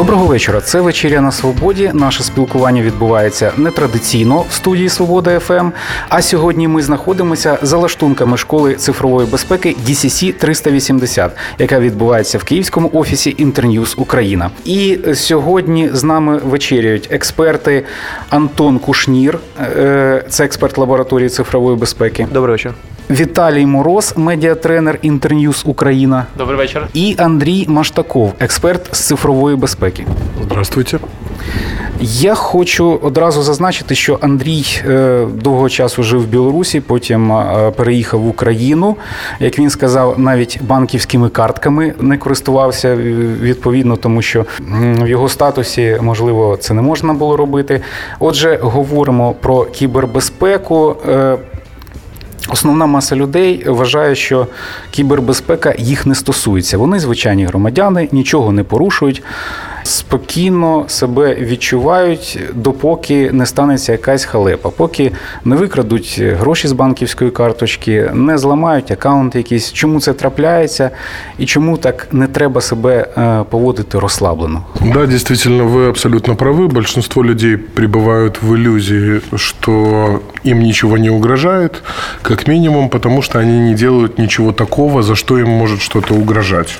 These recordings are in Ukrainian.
Доброго вечора. Це вечеря на свободі. Наше спілкування відбувається нетрадиційно в студії Свобода ФМ. А сьогодні ми знаходимося за лаштунками школи цифрової безпеки DSS 380, яка відбувається в київському офісі Інтерньюз Україна. І сьогодні з нами вечеряють експерти Антон Кушнір, е, це експерт лабораторії цифрової безпеки. Добрий вечір. Віталій Мороз, медіатренер Інтерньюз Україна. Добрий вечір. І Андрій Маштаков, експерт з цифрової безпеки. Здравствуйте. Я хочу одразу зазначити, що Андрій е, довго часу жив в Білорусі, потім е, переїхав в Україну. Як він сказав, навіть банківськими картками не користувався е, відповідно, тому що в його статусі можливо це не можна було робити. Отже, говоримо про кібербезпеку. Е, Основна маса людей вважає, що кібербезпека їх не стосується. Вони звичайні громадяни, нічого не порушують, спокійно себе відчувають, допоки не станеться якась халепа, поки не викрадуть гроші з банківської карточки, не зламають аккаунт якийсь. Чому це трапляється і чому так не треба себе е, поводити розслаблено? Да, действительно, вы абсолютно правы. Большинство людей пребывают в иллюзии, что им ничего не угрожает, как минимум, потому что они не делают ничего такого, за что им может что-то угрожать.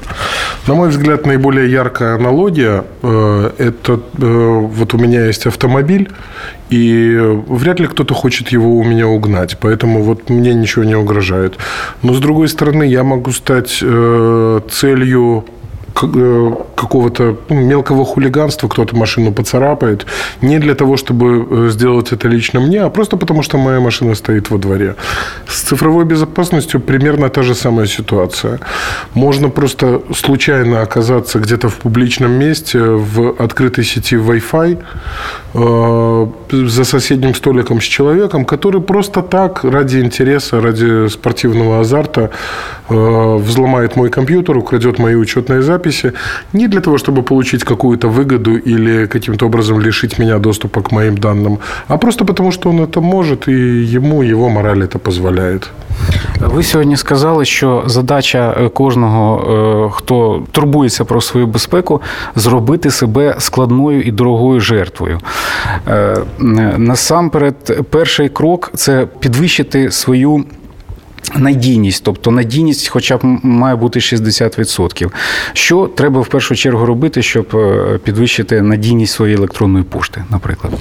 На мой взгляд, наиболее яркая аналогия э, – это э, вот у меня есть автомобиль, и вряд ли кто-то хочет его у меня угнать, поэтому вот мне ничего не угрожает. Но с другой стороны, я могу стать э, целью какого-то ну, мелкого хулиганства, кто-то машину поцарапает, не для того, чтобы э, сделать это лично мне, а просто потому, что моя машина стоит во дворе. С цифровой безопасностью примерно та же самая ситуация. Можно просто случайно оказаться где-то в публичном месте, в открытой сети Wi-Fi, э, за соседним столиком с человеком, который просто так, ради интереса, ради спортивного азарта, э, взломает мой компьютер, украдет мои учетные записи, не для того, чтобы получить какую-то выгоду или каким-то образом лишить меня доступа к моим данным, а просто потому, что он это может, и ему его мораль это позволяет. Ви сьогодні сказали, що задача е, кожного, е, хто турбується про свою безпеку, зробити себе складною і дорогою жертвою. Е, Насамперед, перший крок це підвищити свою. Надійність, тобто надійність, хоча б має бути 60%. Що треба в першу чергу робити, щоб е, підвищити надійність своєї електронної пошти, наприклад?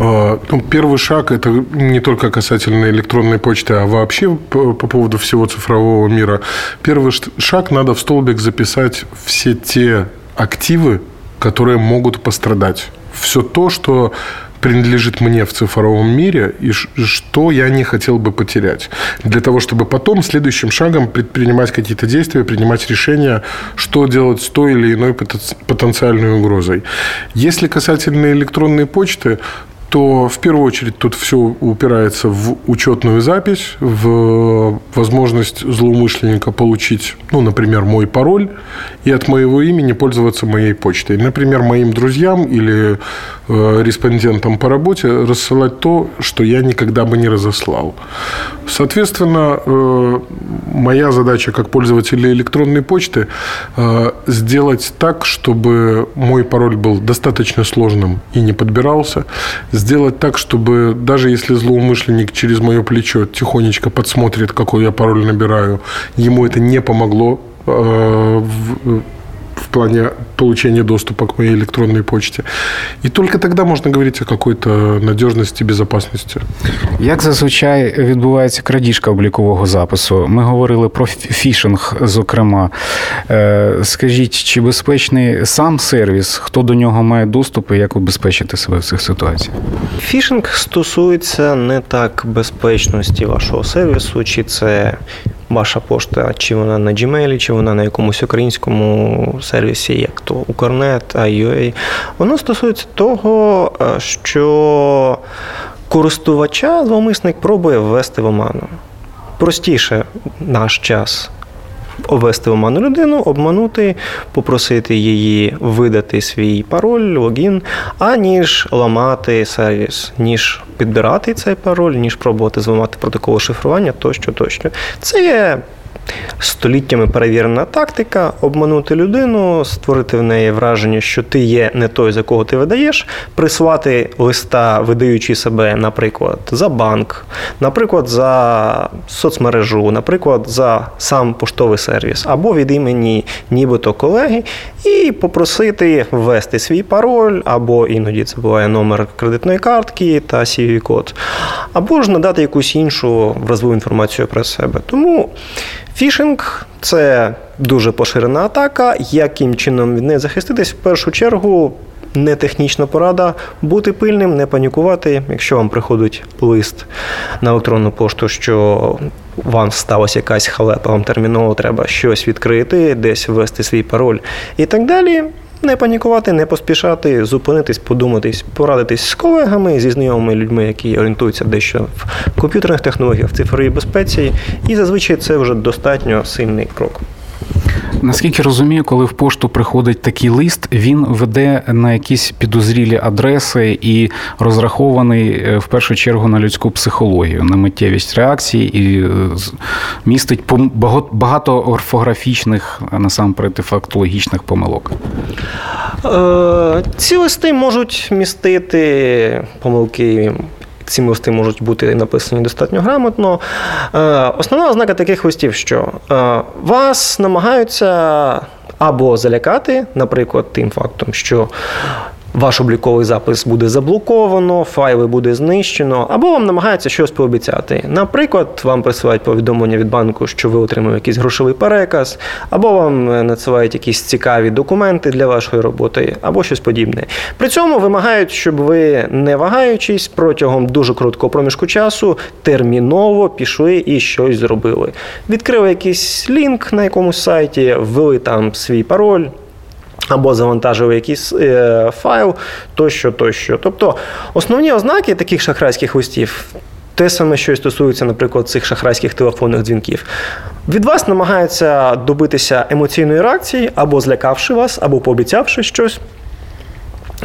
А, Ну, первый шаг – это не только касательно электронной почты, а вообще по, по поводу всего цифрового мира. Первый ш- шаг – надо в столбик записать все те активы, которые могут пострадать. Все то, что принадлежит мне в цифровом мире и что я не хотел бы потерять. Для того, чтобы потом следующим шагом предпринимать какие-то действия, принимать решения, что делать с той или иной потен- потенциальной угрозой. Если касательно электронной почты, то в первую очередь тут все упирается в учетную запись, в возможность злоумышленника получить, ну, например, мой пароль и от моего имени пользоваться моей почтой. Например, моим друзьям или э, респондентам по работе рассылать то, что я никогда бы не разослал. Соответственно, э, моя задача как пользователя электронной почты э, сделать так, чтобы мой пароль был достаточно сложным и не подбирался, сделать так, чтобы даже если злоумышленник через мое плечо тихонечко подсмотрит, какой я пароль набираю, ему это не помогло э, в, плане получения доступа к моей электронной почте. И только тогда можно говорить о какой-то надежности, безопасности. Як зазвичай відбувається крадіжка облікового запису? Ми говорили про фішинг, зокрема. Е, Скажіть, чи безпечний сам сервіс, хто до нього має доступ і як убезпечити себе в цих ситуаціях? Фішинг стосується не так безпечності вашого сервісу, чи це ваша пошта, чи вона на Gmail, чи вона на якомусь українському сервісі, як то Укрнет, I.UA. Воно стосується того, е, що користувача зловмисник пробує ввести в оману. Простіше наш час обвести в оману людину, обманути, попросити її видати свій пароль, логін, аніж ламати сервіс, ніж підбирати цей пароль, ніж пробувати зламати протокол шифрування тощо, тощо. Це є століттями перевірена тактика обманути людину, створити в неї враження, що ти є не той, за кого ти видаєш, прислати листа, видаючи себе, наприклад, за банк, наприклад, за соцмережу, наприклад, за сам поштовий сервіс, або від імені нібито колеги, і попросити ввести свій пароль, або іноді це буває номер кредитної картки та cvv код або ж надати якусь іншу вразливу інформацію про себе. Тому Фішинг це дуже поширена атака. Яким чином від неї захиститись? В першу чергу не технічна порада бути пильним, не панікувати. Якщо вам приходить лист на електронну пошту, що вам сталася якась халепа, вам терміново треба щось відкрити, десь ввести свій пароль і так далі. Не панікувати, не поспішати, зупинитись, подуматись, порадитись з колегами, зі знайомими людьми, які орієнтуються дещо в комп'ютерних технологіях, в цифровій безпеці, і зазвичай це вже достатньо сильний крок. Наскільки розумію, коли в пошту приходить такий лист, він веде на якісь підозрілі адреси і розрахований е, в першу чергу на людську психологію, на миттєвість реакції і е, містить багато орфографічних, а насамперед фактологічних помилок. Е, ці листи можуть містити помилки ці листи можуть бути написані достатньо грамотно. Е, основна ознака таких листів, що е, вас намагаються або залякати, наприклад, тим фактом, що ваш обліковий запис буде заблоковано, файли буде знищено, або вам намагаються щось пообіцяти. Наприклад, вам присилають повідомлення від банку, що ви отримали якийсь грошовий переказ, або вам е, надсилають якісь цікаві документи для вашої роботи, або щось подібне. При цьому вимагають, щоб ви, не вагаючись, протягом дуже короткого проміжку часу терміново пішли і щось зробили. Відкрили якийсь лінк на якомусь сайті, ввели там свій пароль. Або завантажили якийсь е, файл, тощо, тощо. Тобто основні ознаки таких шахрайських листів, те саме, що і стосується, наприклад, цих шахрайських телефонних дзвінків. Від вас намагаються добитися емоційної реакції, або злякавши вас, або пообіцявши щось.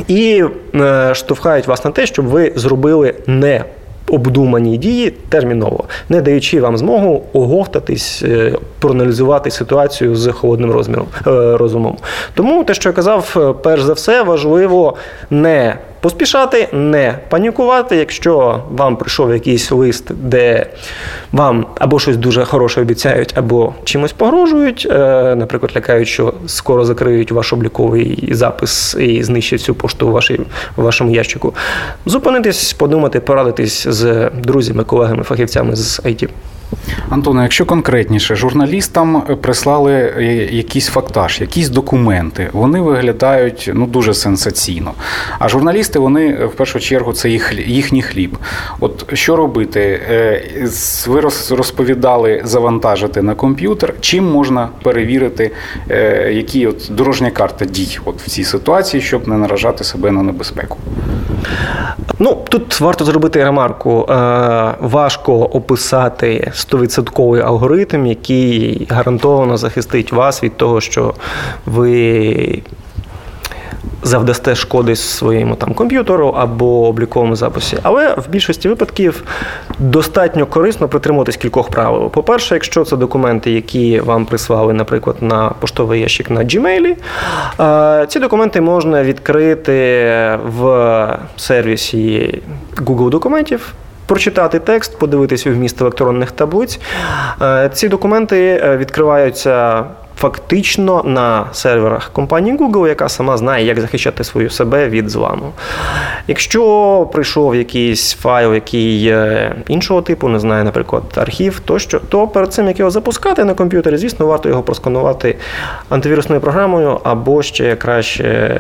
І е, штовхають вас на те, щоб ви зробили не обдумані дії терміново, не даючи вам змогу оговтатись, е, проаналізувати ситуацію з холодним розміром, е, розумом. Тому те, що я казав, е, перш за все важливо не поспішати, не панікувати, якщо вам прийшов якийсь лист, де вам або щось дуже хороше обіцяють, або чимось погрожують, наприклад, лякають, що скоро закриють ваш обліковий запис і знищать цю пошту у вашому ящику. Зупинитись, подумати, порадитись з друзями, колегами, фахівцями з IT. Антоне, якщо конкретніше, журналістам прислали е, якийсь фактаж, якісь документи, вони виглядають ну дуже сенсаційно. А журналісти, вони в першу чергу це їх їхній хліб. От що робити? Е, ви розповідали завантажити на комп'ютер. Чим можна перевірити, е, які от дорожня карта дій от в цій ситуації, щоб не наражати себе на небезпеку? Ну тут варто зробити ремарку. Важко описати 100% алгоритм, який гарантовано захистить вас від того, що ви завдасте шкоди своєму там комп'ютеру або обліковому записі. Але в більшості випадків достатньо корисно притримуватись кількох правил. По-перше, якщо це документи, які вам прислали, наприклад, на поштовий ящик на Gmail, ці документи можна відкрити в сервісі Google документів прочитати текст, подивитись у вміст електронних таблиць. Е, ці документи е, відкриваються. Фактично на серверах компанії Google, яка сама знає, як захищати свою себе від зламу. Якщо прийшов якийсь файл, який іншого типу, не знаю, наприклад, архів, тощо, то перед цим як його запускати на комп'ютері, звісно, варто його просканувати антивірусною програмою, або ще краще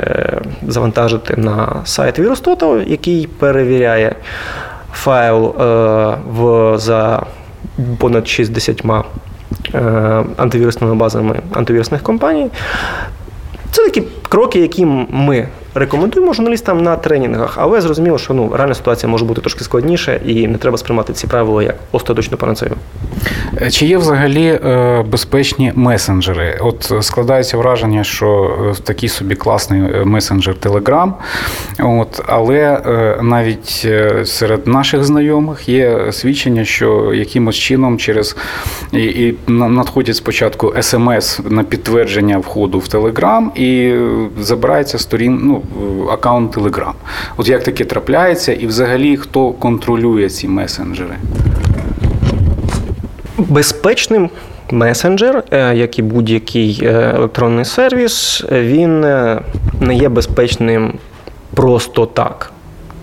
завантажити на сайт VirusTotal, який перевіряє файл е, в, за понад 60 е, антивірусними базами антивірусних компаній. Це такі кроки, які ми рекомендуємо журналістам на тренінгах, але зрозуміло, що ну реальна ситуація може бути трошки складніше, і не треба сприймати ці правила як остаточну панацею. Е, Чи є взагалі е, безпечні месенджери? От складається враження, що е, такий собі класний е, месенджер Telegram, от, але е, навіть е, серед наших знайомих є свідчення, що якимось чином через і, і надходять спочатку смс на підтвердження входу в Telegram і е, забирається сторін, ну, аккаунт Telegram. От як таке трапляється, і взагалі хто контролює ці месенджери? Безпечним месенджер, е, як і будь-який е, електронний сервіс, він е, не є безпечним просто так.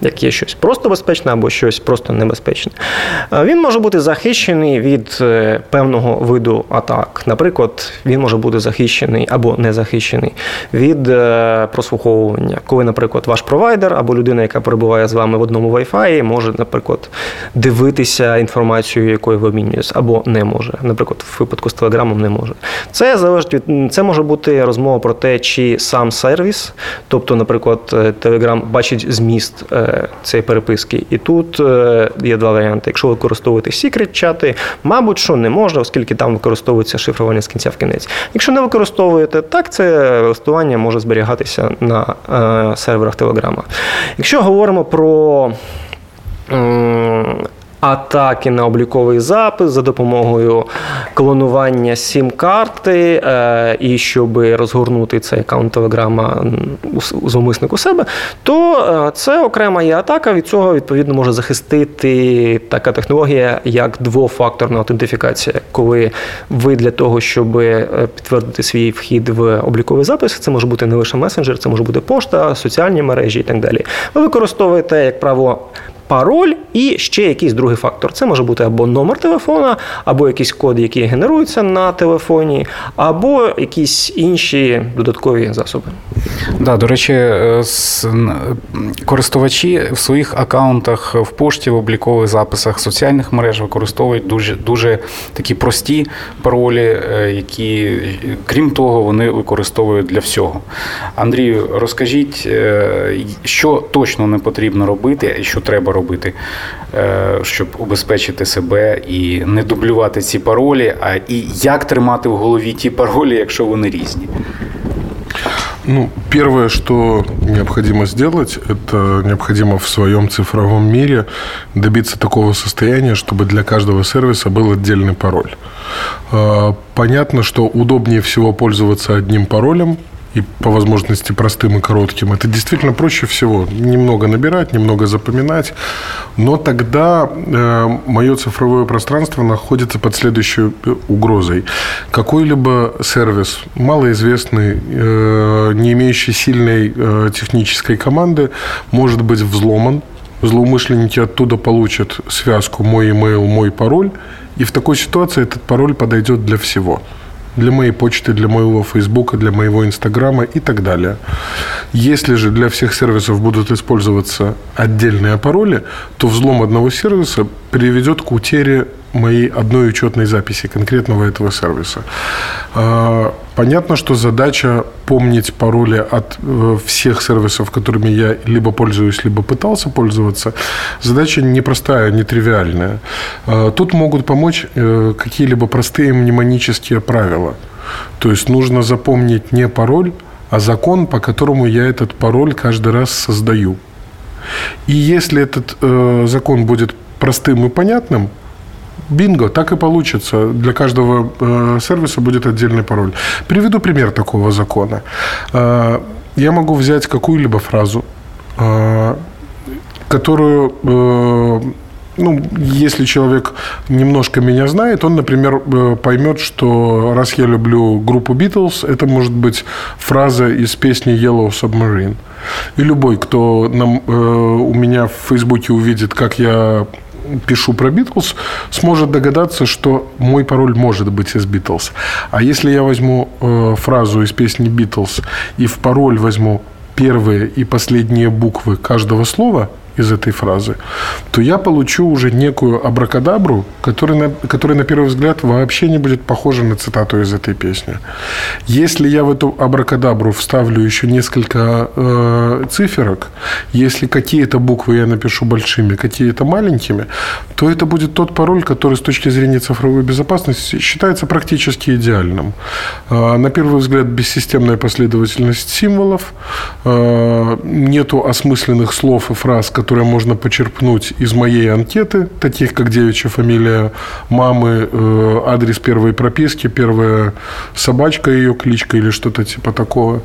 Як є щось просто безпечне або щось просто небезпечне. Е, Він може бути захищений від е, певного виду атак. Наприклад, він може бути захищений або не захищений від е, прослуховування. Коли, наприклад, ваш провайдер або людина, яка перебуває з вами в одному Wi-Fi, може, наприклад, дивитися інформацію, якою ви обмінюєтесь, або не може. Наприклад, в випадку з Телеграмом не може. Це залежить від це може бути розмова про те, чи сам сервіс, тобто, наприклад, Telegram бачить зміст цієї переписки. І тут е, є два варіанти. Якщо використовувати секрет чати, мабуть, що не можна, оскільки там використовується шифрування з кінця в кінець. Якщо не використовуєте, так це листування може зберігатися на е, серверах Телеграма. Якщо говоримо про атаки на обліковий запис за допомогою клонування сім-карти, е, і щоб розгорнути цей аккаунт Телеграма зумисник у себе, то е, це окрема є атака. Від цього відповідно може захистити така технологія, як двофакторна аутентифікація, коли ви для того, щоб е, підтвердити свій вхід в обліковий запис, це може бути не лише месенджер, це може бути пошта, соціальні мережі і так далі. Ви використовуєте, як правило, пароль і ще якийсь другий фактор. Це може бути або номер телефона, або якийсь код, який генерується на телефоні, або якісь інші додаткові засоби. Да, до речі, е, користувачі в своїх аккаунтах в пошті, в облікових записах соціальних мереж використовують дуже, дуже такі прості паролі, е, які, крім того, вони використовують для всього. Андрію, розкажіть, е, що точно не потрібно робити і що треба робити, е, щоб убезпечити себе і не дублювати ці паролі, а і як тримати в голові ті паролі, якщо вони різні. Ну, первое, что необходимо сделать, это необходимо в своем цифровом мире добиться такого состояния, чтобы для каждого сервиса был отдельный пароль. А, Понятно, что удобнее всего пользоваться одним паролем, и по возможности простым и коротким. Это действительно проще всего. Немного набирать, немного запоминать. Но тогда э, мое цифровое пространство находится под следующей э, угрозой. Какой-либо сервис, малоизвестный, э, не имеющий сильной э, технической команды, может быть взломан. Злоумышленники оттуда получат связку «мой email, мой пароль», и в такой ситуации этот пароль подойдет для всего для моей почты, для моего Фейсбука, для моего Инстаграма и так далее. Если же для всех сервисов будут использоваться отдельные пароли, то взлом одного сервиса приведет к утере моей одной учетной записи конкретного этого сервиса. А, Понятно, что задача помнить пароли от э, всех сервисов, которыми я либо пользуюсь, либо пытался пользоваться, задача непростая, нетривиальная. А, Тут могут помочь э, какие-либо простые мнемонические правила. То есть нужно запомнить не пароль, а закон, по которому я этот пароль каждый раз создаю. И если этот э, закон будет простым и понятным, Бинго, так и получится. Для каждого э, сервиса будет отдельный пароль. Приведу пример такого закона. Э, я могу взять какую-либо фразу, э, которую, э, ну, если человек немножко меня знает, он, например, э, поймет, что раз я люблю группу Beatles, это может быть фраза из песни Yellow Submarine. И любой, кто нам, э, у меня в Фейсбуке увидит, как я пишу про Битлз, сможет догадаться, что мой пароль может быть из Битлз. А если я возьму э, фразу из песни Битлз и в пароль возьму первые и последние буквы каждого слова из этой фразы, то я получу уже некую абракадабру, которая на, которая на первый взгляд вообще не будет похожа на цитату из этой песни. Если я в эту абракадабру вставлю еще несколько э, циферок, если какие-то буквы я напишу большими, какие-то маленькими, то это будет тот пароль, который с точки зрения цифровой безопасности считается практически идеальным. Э, на первый взгляд бессистемная последовательность символов, э, нету осмысленных слов и фраз, которые можно почерпнуть из моей анкеты, таких как девичья фамилия мамы, э, адрес первой прописки, первая собачка ее кличка или что-то типа такого.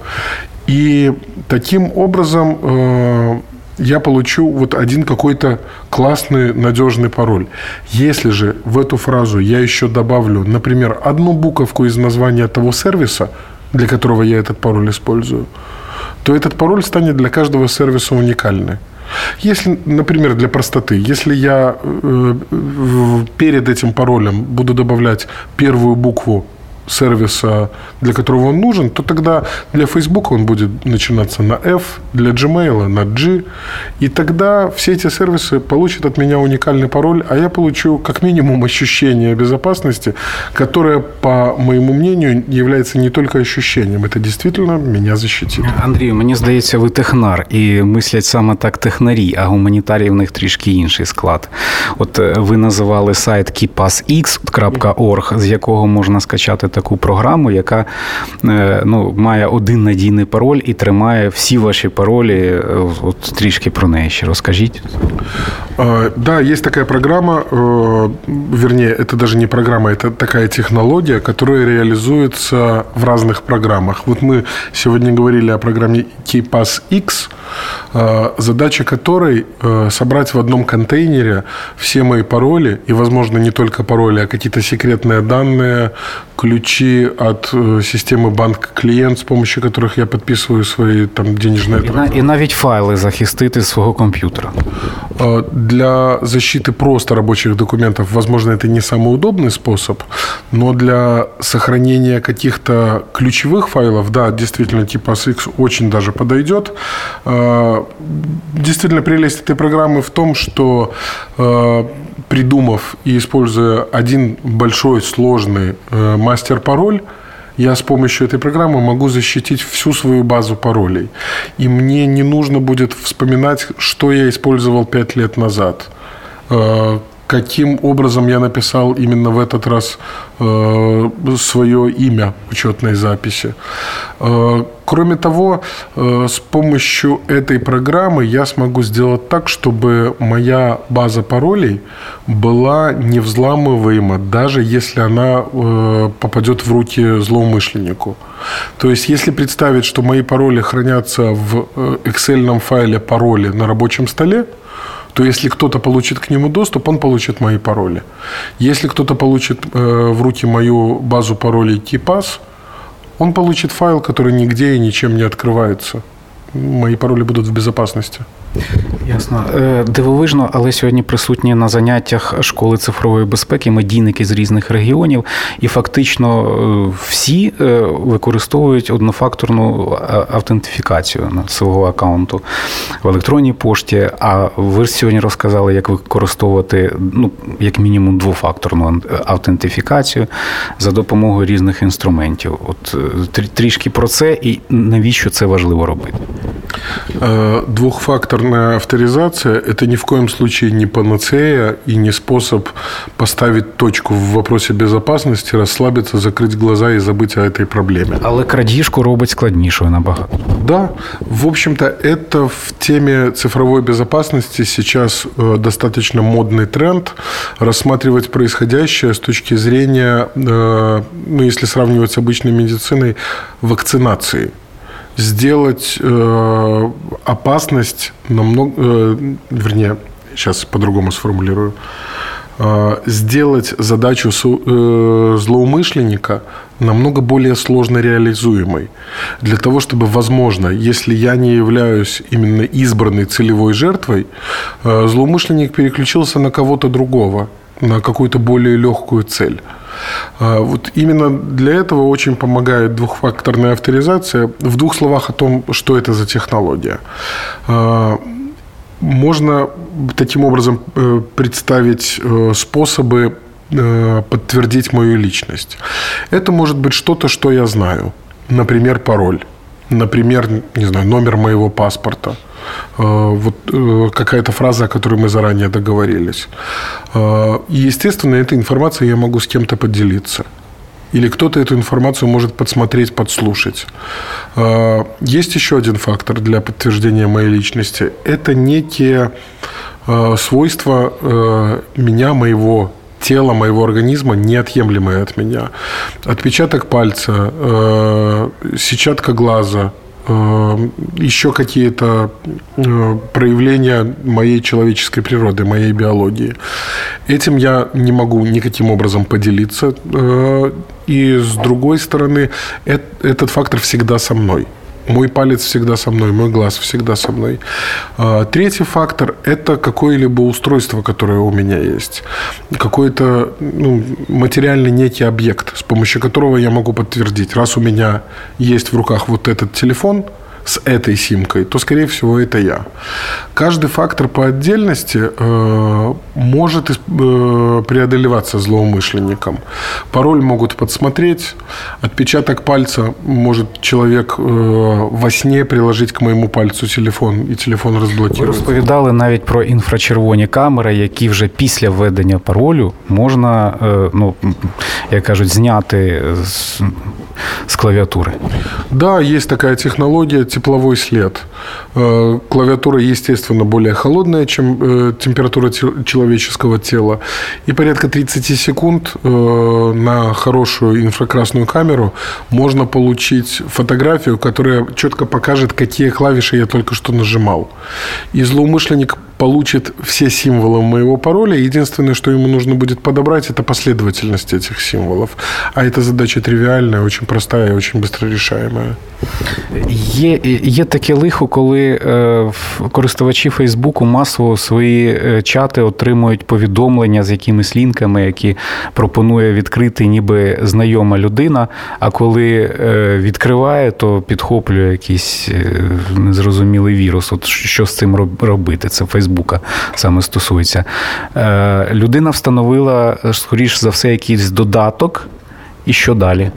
И таким образом э, я получу вот один какой-то классный, надежный пароль. Если же в эту фразу я еще добавлю, например, одну буковку из названия того сервиса, для которого я этот пароль использую, то этот пароль станет для каждого сервиса уникальный. Если, например, для простоты, если я э, перед этим паролем буду добавлять первую букву сервиса, для которого он нужен, то тогда для Facebook он будет начинаться на F, для Gmail на G, и тогда все эти сервисы получат от меня уникальный пароль, а я получу как минимум ощущение безопасности, которое, по моему мнению, является не только ощущением, это действительно меня защитит. Андрію, мені здається, ви технар, і мислять саме так технарі, а гуманітарії в них трішки інший склад. От ви називали сайт keypassx.org, з якого можна скачати таку програму, яка ну, має один надійний пароль і тримає всі ваші паролі. От трішки про неї ще розкажіть. Да, есть такая программа, вернее, это даже не программа, это такая технология, которая реализуется в разных программах. Вот мы сегодня говорили о программе KeyPass X, задача которой собрать в одном контейнере все мои пароли, и, возможно, не только пароли, а какие-то секретные данные, ключи от системы банк-клиент, с помощью которых я подписываю свои там денежные... І, і навіть файли захистити свого комп'ютера. Для защиты просто рабочих документов, возможно, это не самый удобный способ, но для сохранения каких-то ключевых файлов, да, действительно, типа SX очень даже подойдет. Действительно, прелесть этой программы в том, что придумав и используя один большой сложный мастер-пароль, я с помощью этой программы могу защитить всю свою базу паролей. И мне не нужно будет вспоминать, что я использовал пять лет назад, каким образом я написал именно в этот раз свое имя в учетной записи. Кроме того, с помощью этой программы я смогу сделать так, чтобы моя база паролей была невзламываема, даже если она попадет в руки злоумышленнику. То есть, если представить, что мои пароли хранятся в Excel файле пароли на рабочем столе, то если кто-то получит к нему доступ, он получит мои пароли. Если кто-то получит в руки мою базу паролей KeyPass, он получит файл, который нигде и ничем не открывается. Мої паролі будуть в безпечності. Ясно. Дивовижно, але сьогодні присутні на заняттях школи цифрової безпеки медійники з різних регіонів, і фактично всі використовують однофакторну автентифікацію на свого аккаунту в електронній пошті. А ви сьогодні розказали, як використовувати ну, як мінімум двофакторну автентифікацію за допомогою різних інструментів. От трішки про це і навіщо це важливо робити. Двухфакторная авторизация – это ни в коем случае не панацея и не способ поставить точку в вопросе безопасности, расслабиться, закрыть глаза и забыть о этой проблеме. Але крадіжку робить складнішою набагато. Да, в общем-то, это в теме цифровой безопасности сейчас достаточно модный тренд рассматривать происходящее с точки зрения, ну, если сравнивать с обычной медициной, вакцинации – сделать э, опасность намного, э, вернее, сейчас по-другому сформулирую, э, сделать задачу злоумышленника намного более сложно реализуемой. Для того, чтобы, возможно, если я не являюсь именно избранной целевой жертвой, злоумышленник переключился на кого-то другого, на какую-то более легкую цель. Вот именно для этого очень помогает двухфакторная авторизация. В двух словах о том, что это за технология. можно таким образом э, представить э, способы э, подтвердить мою личность. Это может быть что-то, что я знаю. Например, пароль. Например, не знаю, номер моего паспорта. Вот какая-то фраза, о которой мы заранее договорились. И, естественно, этой информацией я могу с кем-то поделиться или кто-то эту информацию может подсмотреть, подслушать. Есть еще один фактор для подтверждения моей личности. Это некие свойства меня, моего тела, моего организма, неотъемлемые от меня. Отпечаток пальца, сетчатка глаза, еще какие-то э, проявления моей человеческой природы, моей биологии. Этим я не могу никаким образом поделиться. Э, и с другой стороны, этот фактор всегда со мной. Мой палец всегда со мной, мой глаз всегда со мной. А, третий фактор – это какое-либо устройство, которое у меня есть. Какой-то ну, материальный некий объект, с помощью которого я могу подтвердить, раз у меня есть в руках вот этот телефон – с этой симкой, то, скорее всего, это я. Каждый фактор по отдельности э, может э, преодолеваться злоумышленником. Пароль могут подсмотреть, отпечаток пальца может человек э, во сне приложить к моєму пальцю телефон, і телефон розблокується. Ви розповідали навіть про інфрачервоні камери, які вже після введення паролю можна, е, ну як кажуть, зняти з, з клавіатури. Да, есть такая технология тепловой след. Э, клавиатура, естественно, более холодная, чем э, температура человеческого тела. И порядка 30 секунд э, на хорошую инфракрасную камеру можно получить фотографию, которая четко покажет, какие клавиши я только что нажимал. И злоумышленник получит все символы моего пароля. Единственное, что ему нужно будет подобрать, это последовательность этих символов. А эта задача тривиальная, очень простая и очень быстро решаемая. Є є таке лихо, коли е, користувачі Фейсбуку масово свої е, чати отримують повідомлення з якимись лінками, які пропонує відкрити ніби знайома людина. А коли е, відкриває, то підхоплює якийсь незрозумілий вірус. От що з цим робити? Це Фейсбука саме стосується. Людина встановила, скоріш за все, якийсь додаток. І що далі?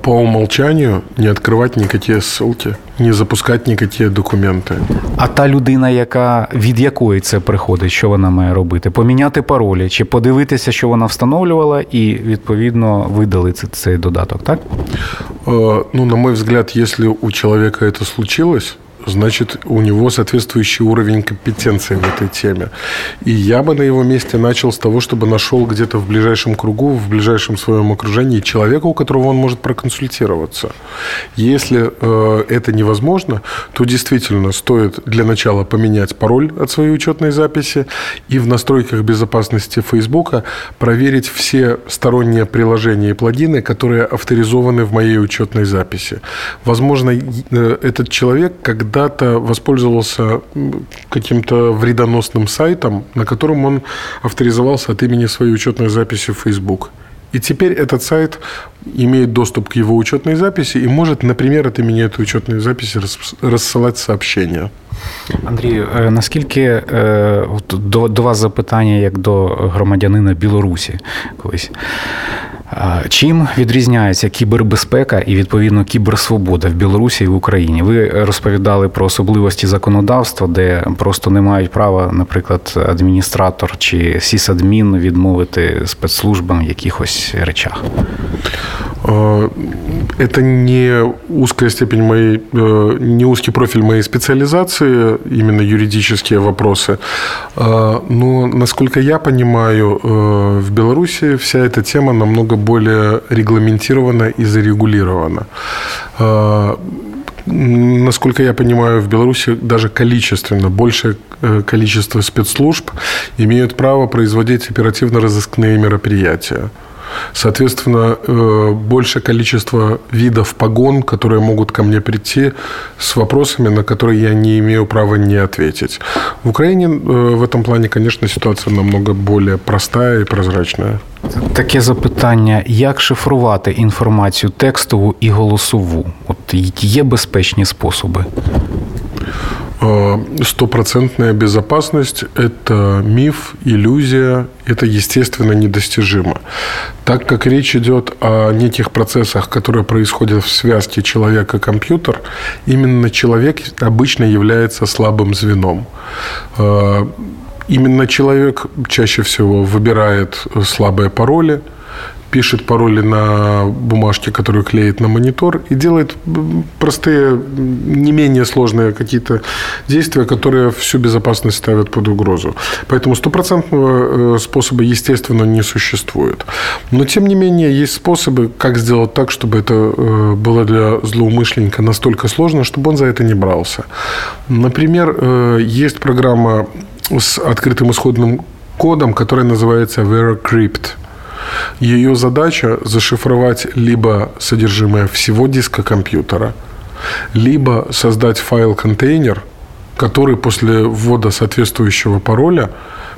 По умолчанию не відкривати ніякі ссылки, не запускати ніякі документи. А та людина, яка від якої це приходить, що вона має робити? Поміняти паролі, чи подивитися, що вона встановлювала, і відповідно видалити цей додаток, так? Ну, на мой взгляд, якщо у чоловіка це случилось, значит, у него соответствующий уровень компетенции в этой теме. И я бы на его месте начал с того, чтобы нашел где-то в ближайшем кругу, в ближайшем своем окружении человека, у которого он может проконсультироваться. Если э, это невозможно, то действительно стоит для начала поменять пароль от своей учетной записи и в настройках безопасности Фейсбука проверить все сторонние приложения и плагины, которые авторизованы в моей учетной записи. Возможно, э, этот человек, когда когда-то воспользовался каким-то вредоносным сайтом, на котором он авторизовался от имени своей учетной записи в Facebook. И теперь этот сайт имеет доступ к его учетной записи и может, например, от имени этой учетной записи рассылать сообщения. Андрію, наскільки до, до вас запитання як до громадянина Білорусі колись? Чим відрізняється кібербезпека і відповідно кіберсвобода в Білорусі і в Україні? Ви розповідали про особливості законодавства, де просто не мають права, наприклад, адміністратор чи сісадмін відмовити спецслужбам в якихось речах. Это не узкая степень моей, не узкий профиль моей специализации, именно юридические вопросы. Но, насколько я понимаю, в Беларуси вся эта тема намного более регламентирована и зарегулирована. Насколько я понимаю, в Беларуси даже количественно большее количество спецслужб имеют право производить оперативно-розыскные мероприятия. Соответственно, э, большее количество видов погон, которые могут ко мне прийти с вопросами, на которые я не имею права не ответить. В Украине э, в этом плане, конечно, ситуация намного более простая и прозрачная. Таке запитання: як шифрувати інформацію текстову і голосову? От є безпечні способи? Э, стопроцентная безопасность – это миф, иллюзия, это, естественно, недостижимо. Так как речь идет о неких процессах, которые происходят в связке человека-компьютер, именно человек обычно является слабым звеном. Э, именно человек чаще всего выбирает слабые пароли – пишет пароли на бумажке, которую клеит на монитор, и делает простые, не менее сложные какие-то действия, которые всю безопасность ставят под угрозу. Поэтому стопроцентного э, способа, естественно, не существует. Но, тем не менее, есть способы, как сделать так, чтобы это э, было для злоумышленника настолько сложно, чтобы он за это не брался. Например, э, есть программа с открытым исходным кодом, которая называется VeraCrypt – ее задача зашифровать либо содержимое всего диска компьютера, либо создать файл-контейнер, который после ввода соответствующего пароля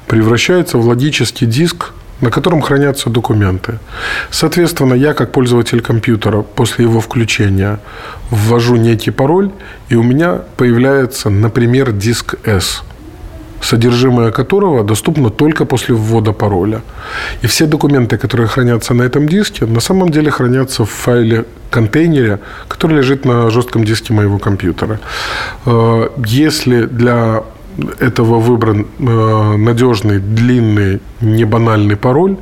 превращается в логический диск, на котором хранятся документы. Соответственно, я как пользователь компьютера после его включения ввожу некий пароль, и у меня появляется, например, диск S – содержимое которого доступно только после ввода пароля. И все документы, которые хранятся на этом диске, на самом деле хранятся в файле контейнере, который лежит на жестком диске моего компьютера. Э, если для этого выбран э, надежный, длинный, небанальный пароль,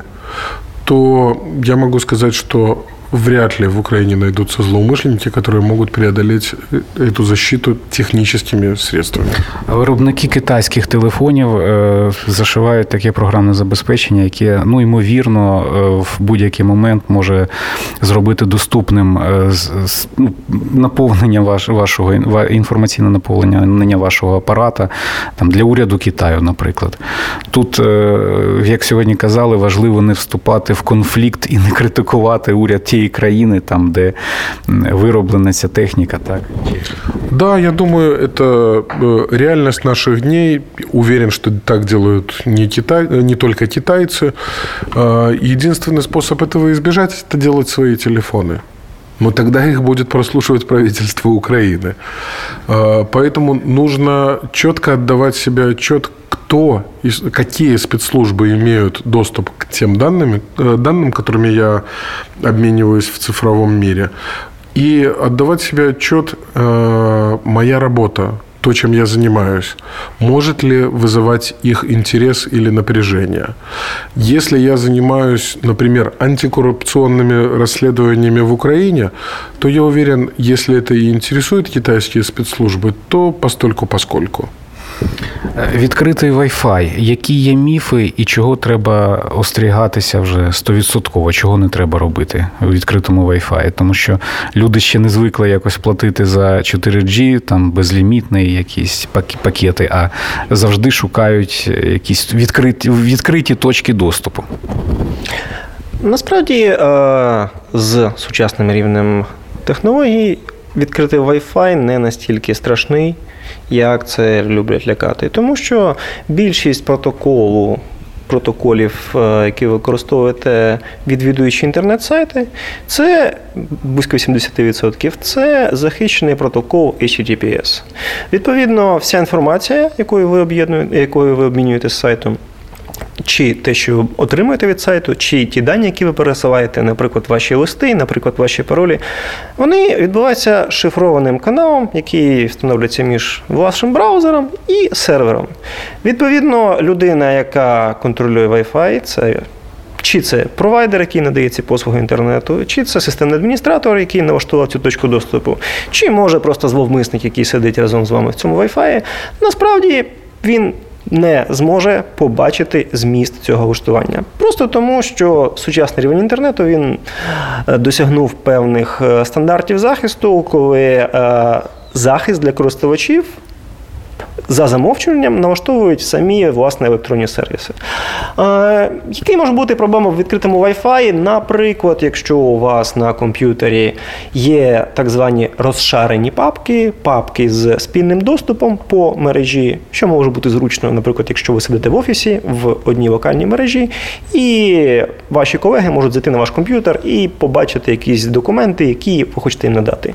то я могу сказать, что вряд ли в Украине найдутся злоумышленники, которые могут преодолеть эту защиту техническими средствами. Виробники китайських телефонів е, зашивають таке програмне забезпечення, яке ну ймовірно е, в будь-який момент може зробити доступним е, ну, наповнення ваш, вашого інформаційне наповнення вашого апарата там для уряду Китаю, наприклад. Тут, як сьогодні казали, важливо не вступати в конфлікт і не критикувати уряд тієї країни, там, де вироблена ця техніка, так? Да, я думаю, это э, реальность наших дней. Уверен, что так делают не, Китай, не только китайцы. Единственный способ этого избежать – это делать свои телефоны. Но тогда их будет прослушивать правительство Украины. Поэтому нужно четко отдавать себе отчет, кто, какие спецслужбы имеют доступ к тем данным, э, данным, которыми я обмениваюсь в цифровом мире, и отдавать себе отчет, э, моя работа, то, чем я занимаюсь, может ли вызывать их интерес или напряжение. Если я занимаюсь, например, антикоррупционными расследованиями в Украине, то я уверен, если это и интересует китайские спецслужбы, то постольку поскольку. Відкритий Wi-Fi. Які є міфи і чого треба остерігатися вже стовідсотково, чого не треба робити у відкритому Wi-Fi? Тому що люди ще не звикли якось платити за 4G, там безлімітні якісь пакети, а завжди шукають якісь відкриті, відкриті точки доступу. Насправді е, з сучасним рівнем технологій відкритий Wi-Fi не настільки страшний як це люблять лякати. Тому що більшість протоколу. Протоколів, е, які використовуєте, відвідуючи інтернет-сайти, це близько 70%. Це захищений протокол HTTPS. Відповідно, вся інформація, якою ви об'єднуєте, якою ви обмінюєте з сайтом, чи те, що ви отримуєте від сайту, чи ті дані, які ви пересилаєте, наприклад, ваші листи, наприклад, ваші паролі, вони відбуваються шифрованим каналом, який встановлюється між вашим браузером і сервером. Відповідно, людина, яка контролює Wi-Fi, це. Чи це провайдер, який надає ці послуги інтернету, чи це системний адміністратор, який налаштував цю точку доступу, чи може просто зловмисник, який сидить разом з вами в цьому Wi-Fi, насправді він не зможе побачити зміст цього влаштування. Просто тому, що сучасний рівень інтернету він е, досягнув певних е, стандартів захисту, коли е, захист для користувачів за замовчуванням налаштовують самі власне електронні сервіси. Е, Який може бути проблема в відкритому Wi-Fi? Наприклад, якщо у вас на комп'ютері є так звані розшарені папки, папки з спільним доступом по мережі, що може бути зручно, наприклад, якщо ви сидите в офісі в одній локальній мережі, і ваші колеги можуть зайти на ваш комп'ютер і побачити якісь документи, які ви хочете їм надати.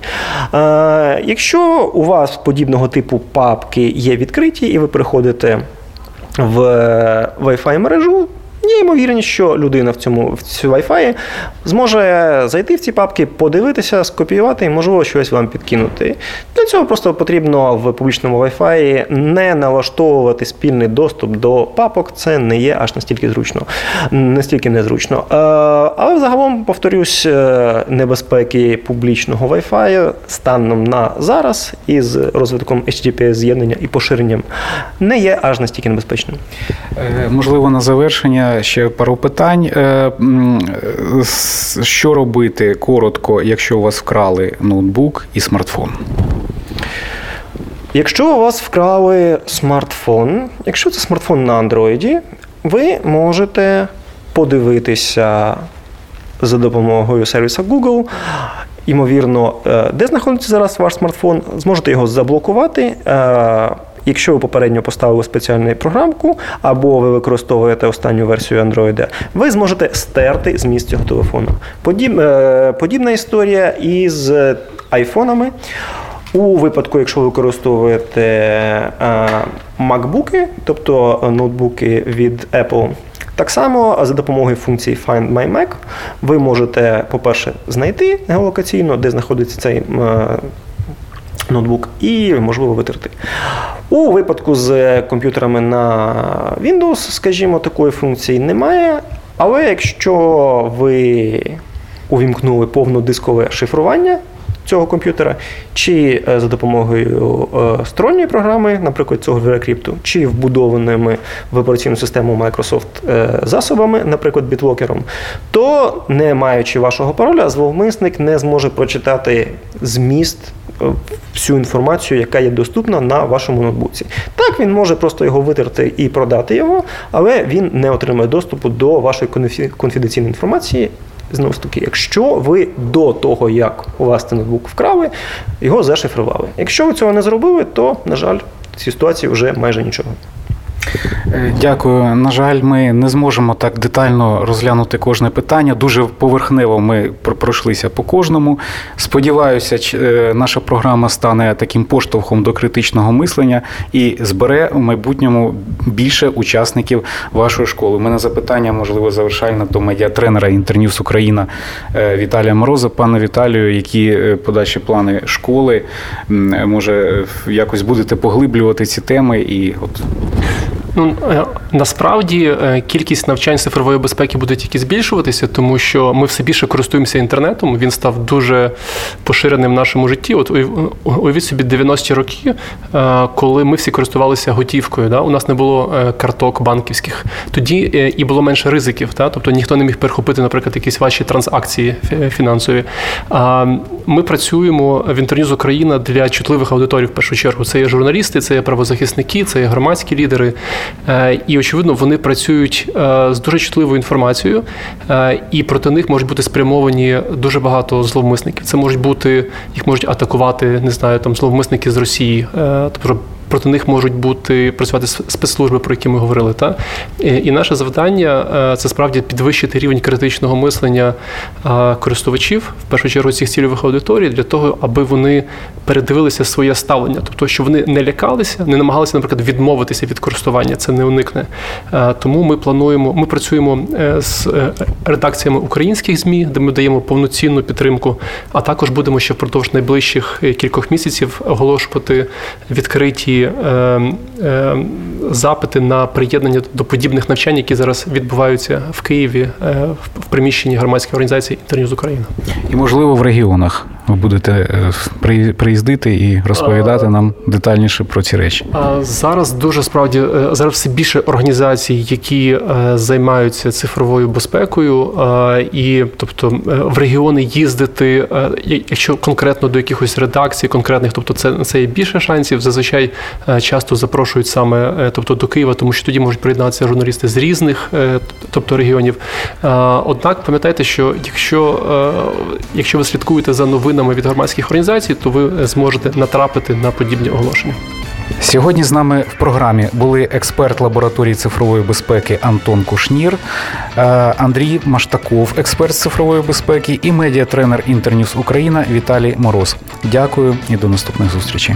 Е, Якщо у вас подібного типу папки є відкриті, і ви приходите в Wi-Fi мережу, Є ймовірність, що людина в цьому в цю Wi-Fi зможе зайти в ці папки, подивитися, скопіювати і, можливо, щось вам підкинути. Для цього просто потрібно в публічному Wi-Fi не налаштовувати спільний доступ до папок. Це не є аж настільки зручно, настільки незручно. Е, але загалом, повторюсь, е, небезпеки публічного Wi-Fi станом на зараз із розвитком HTTPS з'єднання і поширенням не є аж настільки небезпечним. Е, можливо, на завершення ще пару питань. Е, що робити коротко, якщо у вас вкрали ноутбук і смартфон? Якщо у вас вкрали смартфон, якщо це смартфон на андроїді, ви можете подивитися за допомогою сервіса Google. Ймовірно, е, де знаходиться зараз ваш смартфон, зможете його заблокувати. Е, Якщо ви попередньо поставили спеціальну програмку, або ви використовуєте останню версію Android, ви зможете стерти з місць цього телефону. Е, подібна історія із айфонами. У випадку, якщо ви використовуєте е, MacBook, тобто ноутбуки від Apple, так само за допомогою функції Find My Mac ви можете, по-перше, знайти геолокаційно, де знаходиться цей е, ноутбук, і можливо витерти. У випадку з комп'ютерами на Windows, скажімо, такої функції немає. Але якщо ви увімкнули повнодискове шифрування цього комп'ютера, чи е, за допомогою е, сторонньої програми, наприклад, цього VeraCrypt, чи вбудованими в операційну систему Microsoft е, засобами, наприклад, бітлокером, то не маючи вашого пароля, зловмисник не зможе прочитати зміст всю інформацію, яка є доступна на вашому ноутбуці. Так, він може просто його витерти і продати його, але він не отримає доступу до вашої конфіденційної інформації. Знову ж таки, якщо ви до того, як у вас цей ноутбук вкрали, його зашифрували. Якщо ви цього не зробили, то, на жаль, в цій ситуації вже майже нічого. Е, дякую. На жаль, ми не зможемо так детально розглянути кожне питання. Дуже поверхнево ми пройшлися по кожному. Сподіваюся, е, наша програма стане таким поштовхом до критичного мислення і збере в майбутньому більше учасників вашої школи. У мене запитання, можливо, завершальне до медіатренера Інтерньюз Україна е, Віталія Мороза. Пане Віталію, які подальші плани школи? Може, якось будете поглиблювати ці теми і от. Ну е, насправді е, кількість навчань цифрової безпеки буде тільки збільшуватися, тому що ми все більше користуємося інтернетом. Він став дуже поширеним в нашому житті. От уявіть собі 90-ті роки, е, коли ми всі користувалися готівкою. Да? У нас не було карток банківських. Тоді і було менше ризиків. Да? Тобто ніхто не міг перехопити, наприклад, якісь ваші транзакції фінансові. Ми працюємо в інтернюз Україна для чутливих аудиторій в першу чергу. Це є журналісти, це є правозахисники, це є громадські лідери. Е, і очевидно, вони працюють е, з дуже чутливою інформацією, е, і проти них можуть бути спрямовані дуже багато зловмисників. Це можуть бути, їх можуть атакувати, не знаю, там зловмисники з Росії, тобто проти них можуть бути працювати спецслужби, про які ми говорили. Та? І наше завдання е, це справді підвищити рівень критичного мислення е, користувачів, в першу чергу цих цільових аудиторій, для того, аби вони передивилися своє ставлення, тобто, щоб вони не лякалися, не намагалися, наприклад, відмовитися від користування. Це не уникне. Е, тому ми плануємо, ми працюємо з редакціями українських змі, де ми даємо повноцінну підтримку. А також будемо ще впродовж найближчих кількох місяців оголошувати відкриті Ем, ем, запити на приєднання до подібних навчань, які зараз відбуваються в Києві е, в приміщенні громадської організації Інтерньюз Україна. І можливо в регіонах ви будете е, приїздити і розповідати нам детальніше про ці речі. Зараз дуже справді е, зараз все більше організацій, які займаються цифровою безпекою, і тобто в регіони їздити, якщо конкретно до якихось редакцій, конкретних, тобто це це є більше шансів. Зазвичай Е, часто запрошують саме е, тобто, до Києва, тому що тоді можуть приєднатися журналісти з різних е, тобто, регіонів. Однак пам'ятайте, що якщо якщо ви слідкуєте за новинами від громадських організацій, то ви зможете натрапити на подібні оголошення. Сьогодні з нами в програмі були експерт лабораторії цифрової безпеки Антон Кушнір, Андрій Маштаков, експерт з цифрової безпеки, і медіатренер Інтерньюз Україна Віталій Мороз. Дякую і до наступних зустрічей.